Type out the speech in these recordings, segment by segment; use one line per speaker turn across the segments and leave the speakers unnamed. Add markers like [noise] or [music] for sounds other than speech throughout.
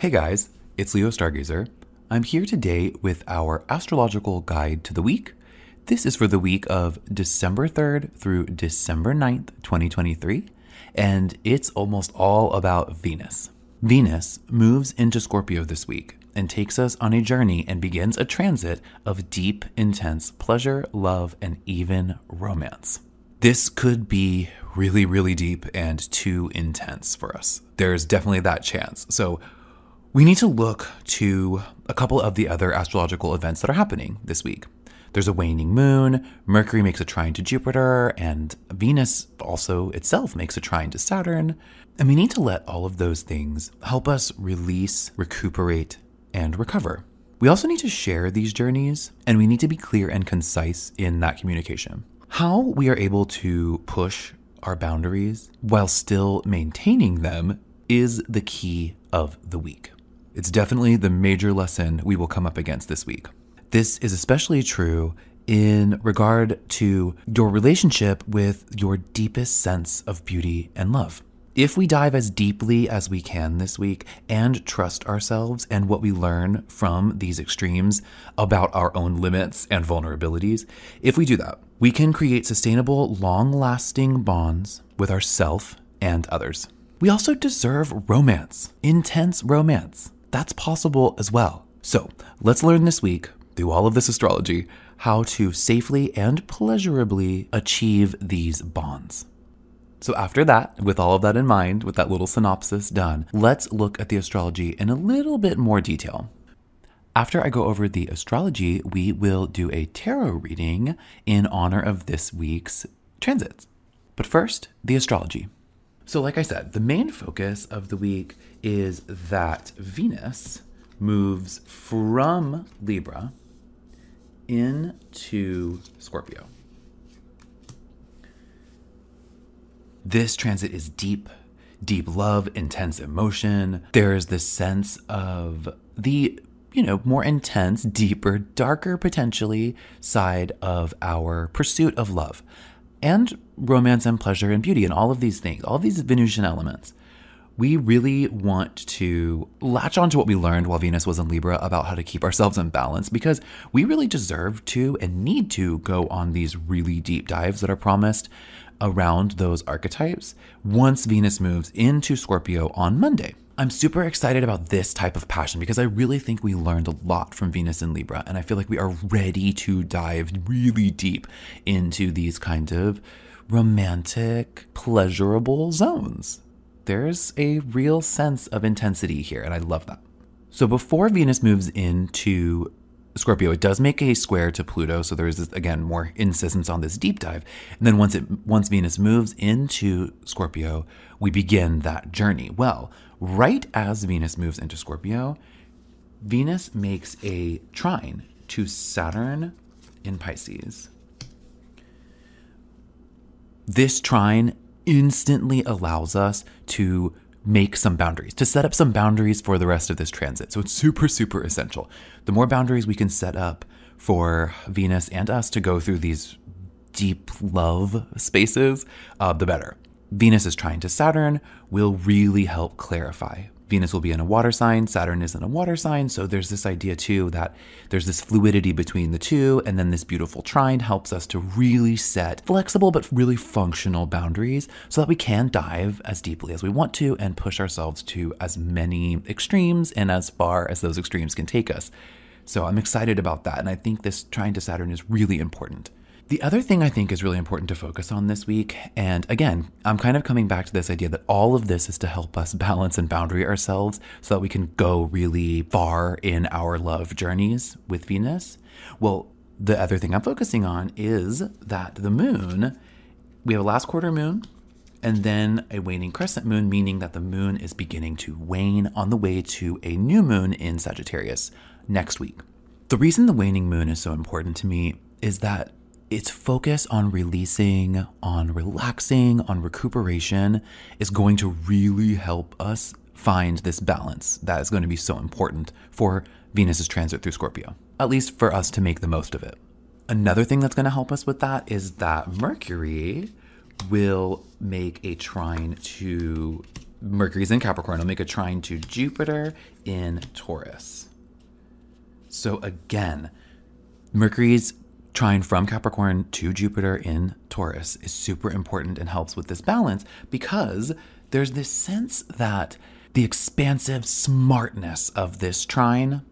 Hey guys, it's Leo Stargazer. I'm here today with our astrological guide to the week. This is for the week of December 3rd through December 9th, 2023, and it's almost all about Venus. Venus moves into Scorpio this week and takes us on a journey and begins a transit of deep, intense pleasure, love, and even romance. This could be really, really deep and too intense for us. There's definitely that chance. So, we need to look to a couple of the other astrological events that are happening this week. There's a waning moon, Mercury makes a trine to Jupiter, and Venus also itself makes a trine to Saturn. And we need to let all of those things help us release, recuperate, and recover. We also need to share these journeys, and we need to be clear and concise in that communication. How we are able to push our boundaries while still maintaining them is the key of the week. It's definitely the major lesson we will come up against this week. This is especially true in regard to your relationship with your deepest sense of beauty and love. If we dive as deeply as we can this week and trust ourselves and what we learn from these extremes about our own limits and vulnerabilities, if we do that, we can create sustainable, long lasting bonds with ourself and others. We also deserve romance, intense romance that's possible as well. So let's learn this week, through all of this astrology, how to safely and pleasurably achieve these bonds. So, after that, with all of that in mind, with that little synopsis done, let's look at the astrology in a little bit more detail. After I go over the astrology, we will do a tarot reading in honor of this week's transits. But first, the astrology. So, like I said, the main focus of the week is that Venus moves from Libra into Scorpio. This transit is deep, deep love, intense emotion. There is this sense of the, you know, more intense, deeper, darker potentially side of our pursuit of love and romance and pleasure and beauty and all of these things, all these Venusian elements. We really want to latch on to what we learned while Venus was in Libra about how to keep ourselves in balance because we really deserve to and need to go on these really deep dives that are promised around those archetypes once Venus moves into Scorpio on Monday. I'm super excited about this type of passion because I really think we learned a lot from Venus in Libra, and I feel like we are ready to dive really deep into these kind of romantic, pleasurable zones. There's a real sense of intensity here, and I love that. So before Venus moves into Scorpio, it does make a square to Pluto, so there is this, again more insistence on this deep dive. And then once it once Venus moves into Scorpio, we begin that journey. Well, right as Venus moves into Scorpio, Venus makes a trine to Saturn in Pisces. This trine instantly allows us to make some boundaries, to set up some boundaries for the rest of this transit. So it's super, super essential. The more boundaries we can set up for Venus and us to go through these deep love spaces, uh, the better. Venus is trine to Saturn will really help clarify. Venus will be in a water sign, Saturn is in a water sign. So there's this idea too that there's this fluidity between the two. And then this beautiful trine helps us to really set flexible but really functional boundaries so that we can dive as deeply as we want to and push ourselves to as many extremes and as far as those extremes can take us. So I'm excited about that. And I think this trine to Saturn is really important. The other thing I think is really important to focus on this week, and again, I'm kind of coming back to this idea that all of this is to help us balance and boundary ourselves so that we can go really far in our love journeys with Venus. Well, the other thing I'm focusing on is that the moon, we have a last quarter moon and then a waning crescent moon, meaning that the moon is beginning to wane on the way to a new moon in Sagittarius next week. The reason the waning moon is so important to me is that its focus on releasing, on relaxing, on recuperation is going to really help us find this balance that is going to be so important for Venus's transit through Scorpio, at least for us to make the most of it. Another thing that's going to help us with that is that Mercury will make a trine to Mercury's in Capricorn. It'll make a trine to Jupiter in Taurus. So again, Mercury's trine from Capricorn to Jupiter in Taurus is super important and helps with this balance because there's this sense that the expansive smartness of this trine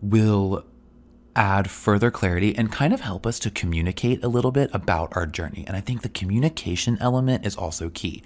will add further clarity and kind of help us to communicate a little bit about our journey. And I think the communication element is also key.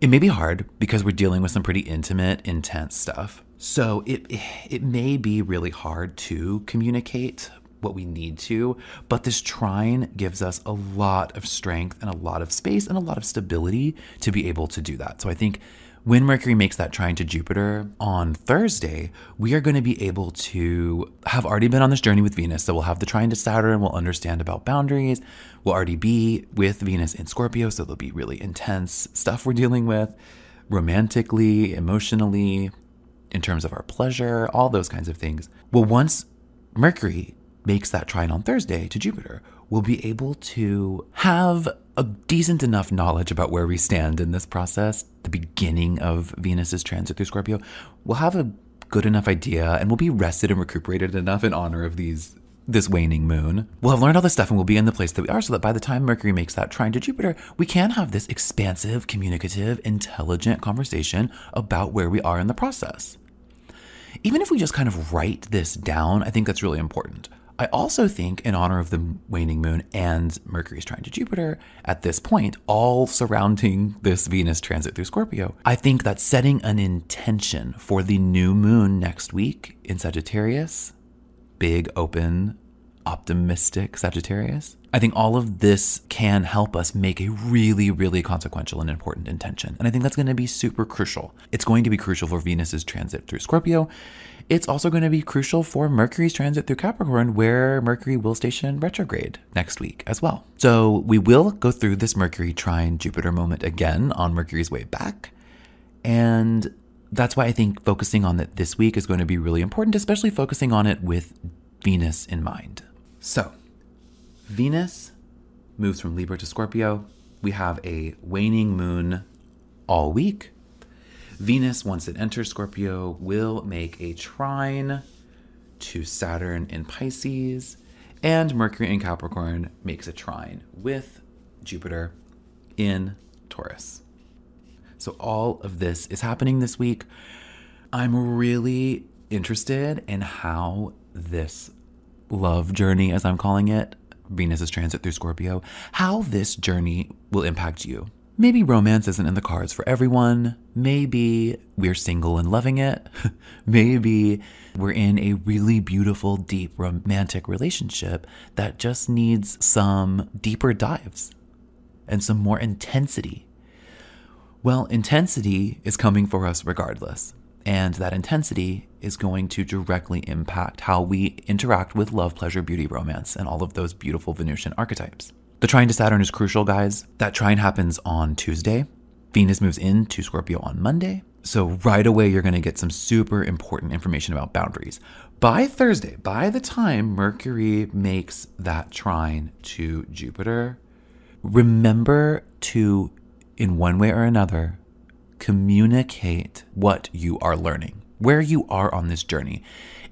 It may be hard because we're dealing with some pretty intimate, intense stuff. So it it may be really hard to communicate what we need to, but this trine gives us a lot of strength and a lot of space and a lot of stability to be able to do that. So I think when Mercury makes that trine to Jupiter on Thursday, we are going to be able to have already been on this journey with Venus. So we'll have the trine to Saturn, we'll understand about boundaries, we'll already be with Venus in Scorpio. So there'll be really intense stuff we're dealing with romantically, emotionally, in terms of our pleasure, all those kinds of things. Well, once Mercury makes that trine on Thursday to Jupiter, we'll be able to have a decent enough knowledge about where we stand in this process, the beginning of Venus's transit through Scorpio. We'll have a good enough idea and we'll be rested and recuperated enough in honor of these this waning moon. We'll have learned all this stuff and we'll be in the place that we are so that by the time Mercury makes that trine to Jupiter, we can have this expansive, communicative, intelligent conversation about where we are in the process. Even if we just kind of write this down, I think that's really important. I also think, in honor of the waning moon and Mercury's trine to Jupiter at this point, all surrounding this Venus transit through Scorpio, I think that setting an intention for the new moon next week in Sagittarius, big, open, optimistic Sagittarius, I think all of this can help us make a really, really consequential and important intention. And I think that's going to be super crucial. It's going to be crucial for Venus's transit through Scorpio it's also going to be crucial for Mercury's transit through Capricorn, where Mercury will station retrograde next week as well. So we will go through this Mercury trine Jupiter moment again on Mercury's way back. And that's why I think focusing on it this week is going to be really important, especially focusing on it with Venus in mind. So, Venus moves from Libra to Scorpio. We have a waning moon all week. Venus, once it enters Scorpio, will make a trine to Saturn in Pisces, and Mercury in Capricorn makes a trine with Jupiter in Taurus. So, all of this is happening this week. I'm really interested in how this love journey, as I'm calling it, Venus's transit through Scorpio, how this journey will impact you. Maybe romance isn't in the cards for everyone. Maybe we're single and loving it. [laughs] Maybe we're in a really beautiful, deep, romantic relationship that just needs some deeper dives and some more intensity. Well, intensity is coming for us regardless. And that intensity is going to directly impact how we interact with love, pleasure, beauty, romance, and all of those beautiful Venusian archetypes. The trine to Saturn is crucial, guys. That trine happens on Tuesday. Venus moves into Scorpio on Monday. So, right away, you're going to get some super important information about boundaries. By Thursday, by the time Mercury makes that trine to Jupiter, remember to, in one way or another, communicate what you are learning, where you are on this journey.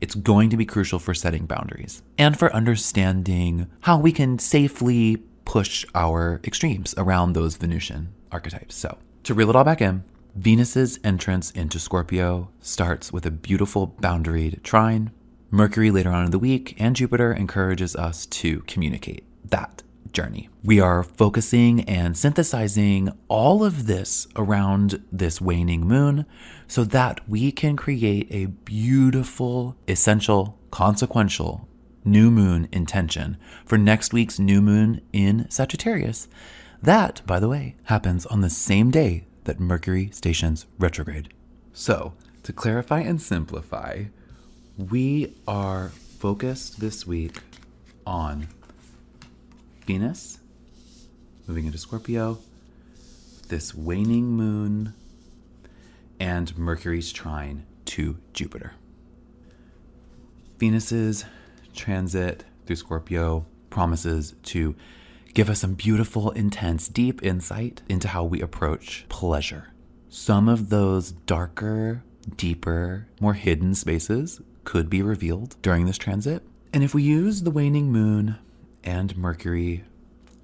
It's going to be crucial for setting boundaries and for understanding how we can safely push our extremes around those Venusian archetypes. So, to reel it all back in, Venus's entrance into Scorpio starts with a beautiful boundaried trine. Mercury later on in the week and Jupiter encourages us to communicate that journey. We are focusing and synthesizing all of this around this waning moon so that we can create a beautiful, essential, consequential new moon intention for next week's new moon in Sagittarius. That, by the way, happens on the same day that Mercury stations retrograde. So, to clarify and simplify, we are focused this week on Venus moving into Scorpio, this waning moon, and Mercury's trine to Jupiter. Venus's transit through Scorpio promises to give us some beautiful, intense, deep insight into how we approach pleasure Some of those darker, deeper, more hidden spaces could be revealed during this transit. And if we use the waning moon and Mercury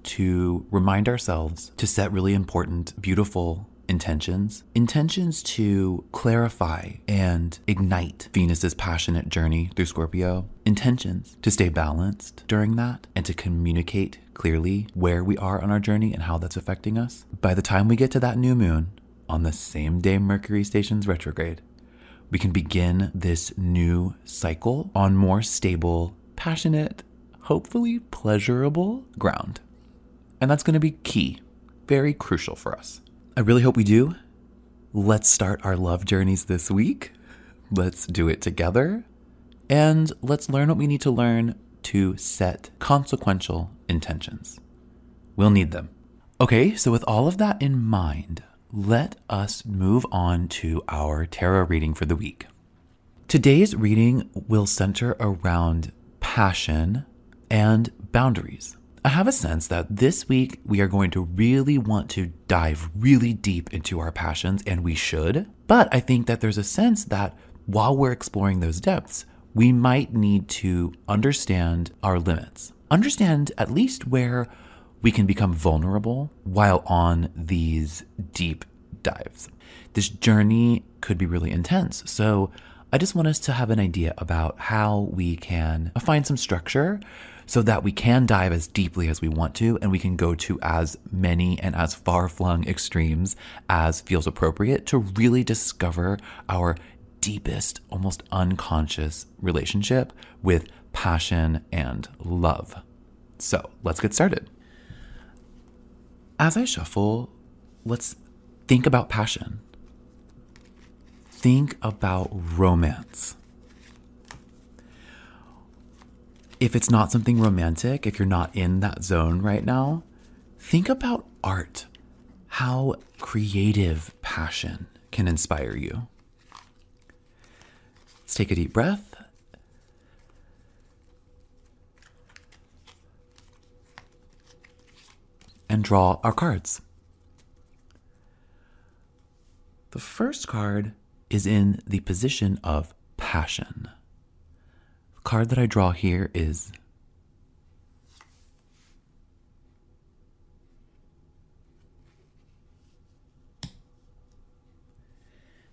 to remind ourselves to set really important, beautiful intentions, intentions to clarify and ignite Venus's passionate journey through Scorpio, intentions to stay balanced during that and to communicate clearly where we are on our journey and how that's affecting us. By the time we get to that new moon, on the same day Mercury stations retrograde, we can begin this new cycle on more stable, passionate, hopefully pleasurable ground. And that's going to be key, very crucial for us. I really hope we do. Let's start our love journeys this week. Let's do it together. And let's learn what we need to learn to set consequential intentions. We'll need them. Okay, so with all of that in mind, let us move on to our tarot reading for the week. Today's reading will center around passion and boundaries. I have a sense that this week we are going to really want to dive really deep into our passions, and we should. But I think that there's a sense that while we're exploring those depths, we might need to understand our limits, understand at least where we can become vulnerable while on these deep dives. This journey could be really intense. So I just want us to have an idea about how we can find some structure so that we can dive as deeply as we want to and we can go to as many and as far flung extremes as feels appropriate to really discover our deepest, almost unconscious relationship with passion and love. So let's get started. As I shuffle, let's think about passion. Think about romance. If it's not something romantic, if you're not in that zone right now, think about art. How creative passion can inspire you. Let's take a deep breath. And draw our cards. The first card is in the position of passion. The card that I draw here is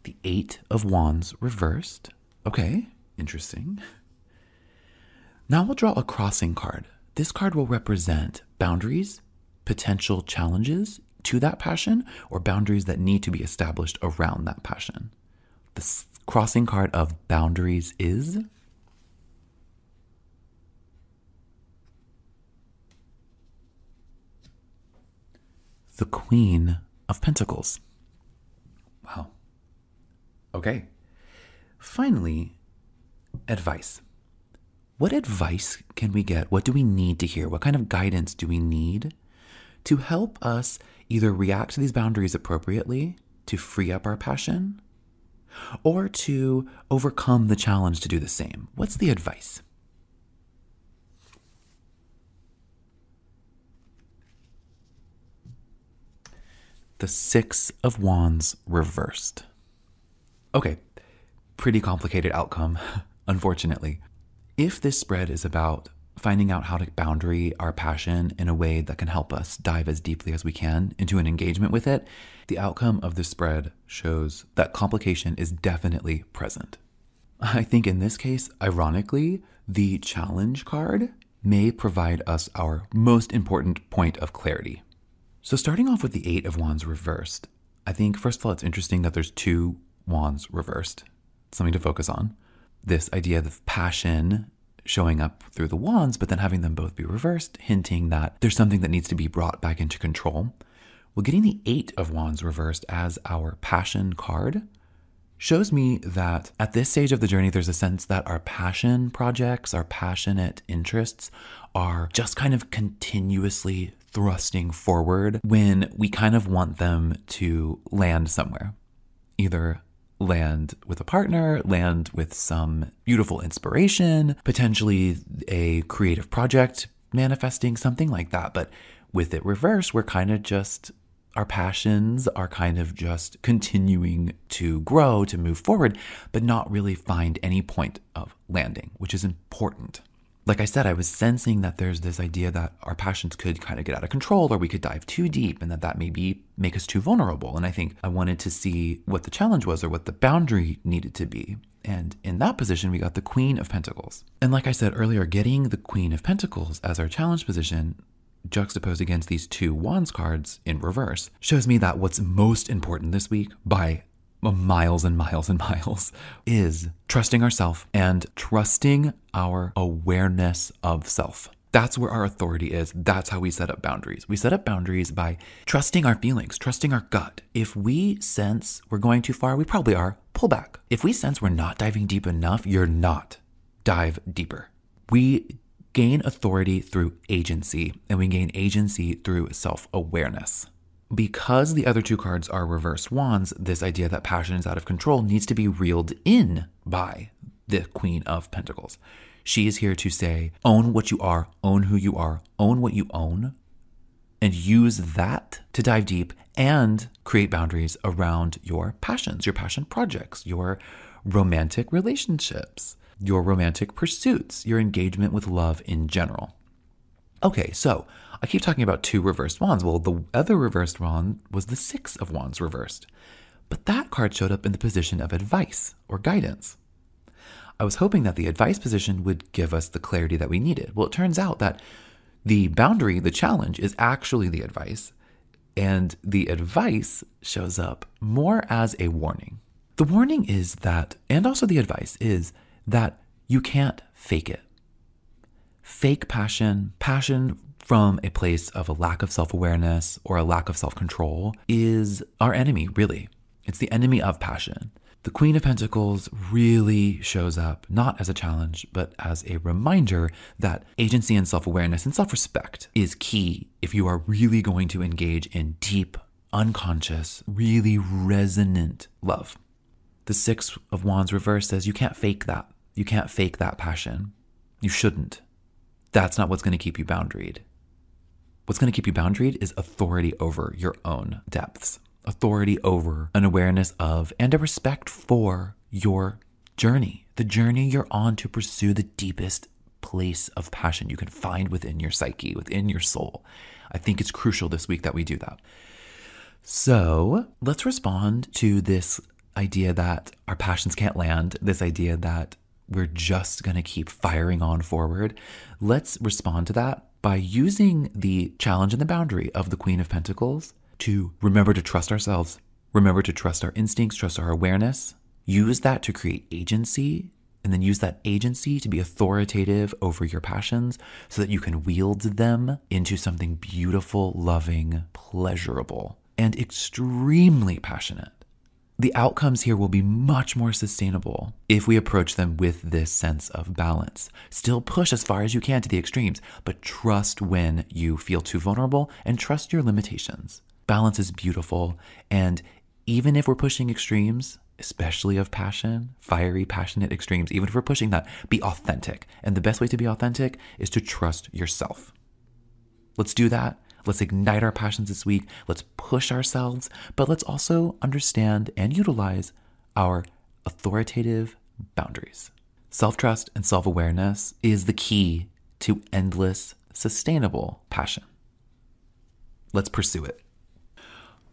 the Eight of Wands reversed. Okay, interesting. Now we'll draw a crossing card. This card will represent boundaries, potential challenges to that passion, or boundaries that need to be established around that passion. The crossing card of boundaries is. The Queen of Pentacles. Wow. Okay. Finally, advice. What advice can we get? What do we need to hear? What kind of guidance do we need to help us either react to these boundaries appropriately to free up our passion or to overcome the challenge to do the same? What's the advice? The Six of Wands reversed. Okay, pretty complicated outcome, [laughs] unfortunately. If this spread is about finding out how to boundary our passion in a way that can help us dive as deeply as we can into an engagement with it, the outcome of the spread shows that complication is definitely present. I think in this case, ironically, the challenge card may provide us our most important point of clarity. So, starting off with the Eight of Wands reversed, I think, first of all, it's interesting that there's two wands reversed. Something to focus on. This idea of passion showing up through the wands, but then having them both be reversed, hinting that there's something that needs to be brought back into control. Well, getting the Eight of Wands reversed as our passion card shows me that at this stage of the journey, there's a sense that our passion projects, our passionate interests are just kind of continuously thrusting forward when we kind of want them to land somewhere, either land with a partner, land with some beautiful inspiration, potentially a creative project manifesting, something like that. But with it reversed, we're kind of just our passions are kind of just continuing to grow, to move forward, but not really find any point of landing, which is important. Like I said, I was sensing that there's this idea that our passions could kind of get out of control or we could dive too deep and that that maybe make us too vulnerable. And I think I wanted to see what the challenge was or what the boundary needed to be. And in that position, we got the Queen of Pentacles. And like I said earlier, getting the Queen of Pentacles as our challenge position juxtaposed against these two Wands cards in reverse shows me that what's most important this week by miles and miles and [laughs] miles is trusting ourself and trusting our awareness of self. That's where our authority is. That's how we set up boundaries. We set up boundaries by trusting our feelings, trusting our gut. If we sense we're going too far, we probably are, pull back. If we sense we're not diving deep enough, you're not. Dive deeper. We gain authority through agency, and we gain agency through self awareness. Because the other two cards are reverse wands, this idea that passion is out of control needs to be reeled in by the Queen of Pentacles. She is here to say, own what you are, own who you are, own what you own, and use that to dive deep and create boundaries around your passions, your passion projects, your romantic relationships, your romantic pursuits, your engagement with love in general. Okay, so I keep talking about two reversed wands. Well, the other reversed wand was the Six of Wands reversed. But that card showed up in the position of advice or guidance. I was hoping that the advice position would give us the clarity that we needed. Well, it turns out that the boundary, the challenge, is actually the advice, and the advice shows up more as a warning. The warning is that, and also the advice is that you can't fake it. Fake passion, passion from a place of a lack of self awareness or a lack of self control, is our enemy, really. It's the enemy of passion. The Queen of Pentacles really shows up not as a challenge, but as a reminder that agency and self awareness and self respect is key if you are really going to engage in deep, unconscious, really resonant love. The Six of Wands reverse says you can't fake that. You can't fake that passion. You shouldn't. That's not what's going to keep you boundaried. What's going to keep you boundaried is authority over your own depths, authority over an awareness of and a respect for your journey, the journey you're on to pursue the deepest place of passion you can find within your psyche, within your soul. I think it's crucial this week that we do that. So let's respond to this idea that our passions can't land, this idea that we're just going to keep firing on forward, let's respond to that by using the challenge and the boundary of the Queen of Pentacles to remember to trust ourselves, remember to trust our instincts, trust our awareness, use that to create agency, and then use that agency to be authoritative over your passions so that you can wield them into something beautiful, loving, pleasurable, and extremely passionate the outcomes here will be much more sustainable if we approach them with this sense of balance. Still push as far as you can to the extremes, but trust when you feel too vulnerable and trust your limitations. Balance is beautiful, and even if we're pushing extremes, especially of passion, fiery, passionate extremes, even if we're pushing that, be authentic. And the best way to be authentic is to trust yourself. Let's do that Let's ignite our passions this week. Let's push ourselves, but let's also understand and utilize our authoritative boundaries. Self trust and self awareness is the key to endless, sustainable passion. Let's pursue it.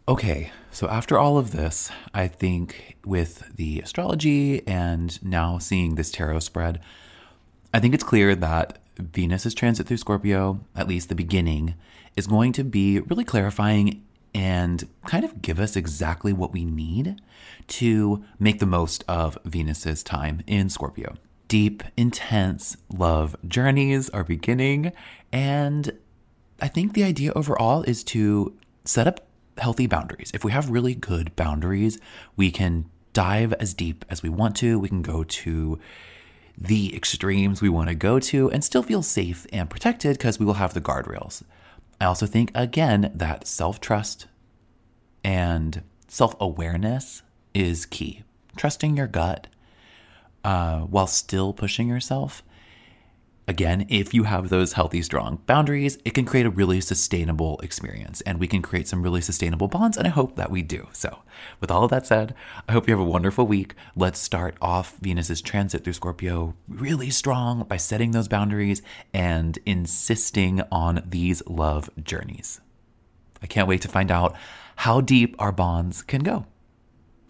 Okay, so after all of this, I think with the astrology and now seeing this tarot spread, I think it's clear that Venus's transit through Scorpio, at least the beginning, is going to be really clarifying and kind of give us exactly what we need to make the most of Venus's time in Scorpio. Deep, intense love journeys are beginning, and I think the idea overall is to set up healthy boundaries. If we have really good boundaries, we can dive as deep as we want to. We can go to the extremes we want to go to and still feel safe and protected because we will have the guardrails. I also think, again, that self trust and self awareness is key. Trusting your gut uh, while still pushing yourself Again, if you have those healthy, strong boundaries, it can create a really sustainable experience and we can create some really sustainable bonds. And I hope that we do. So, with all of that said, I hope you have a wonderful week. Let's start off Venus's transit through Scorpio really strong by setting those boundaries and insisting on these love journeys. I can't wait to find out how deep our bonds can go.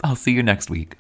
I'll see you next week.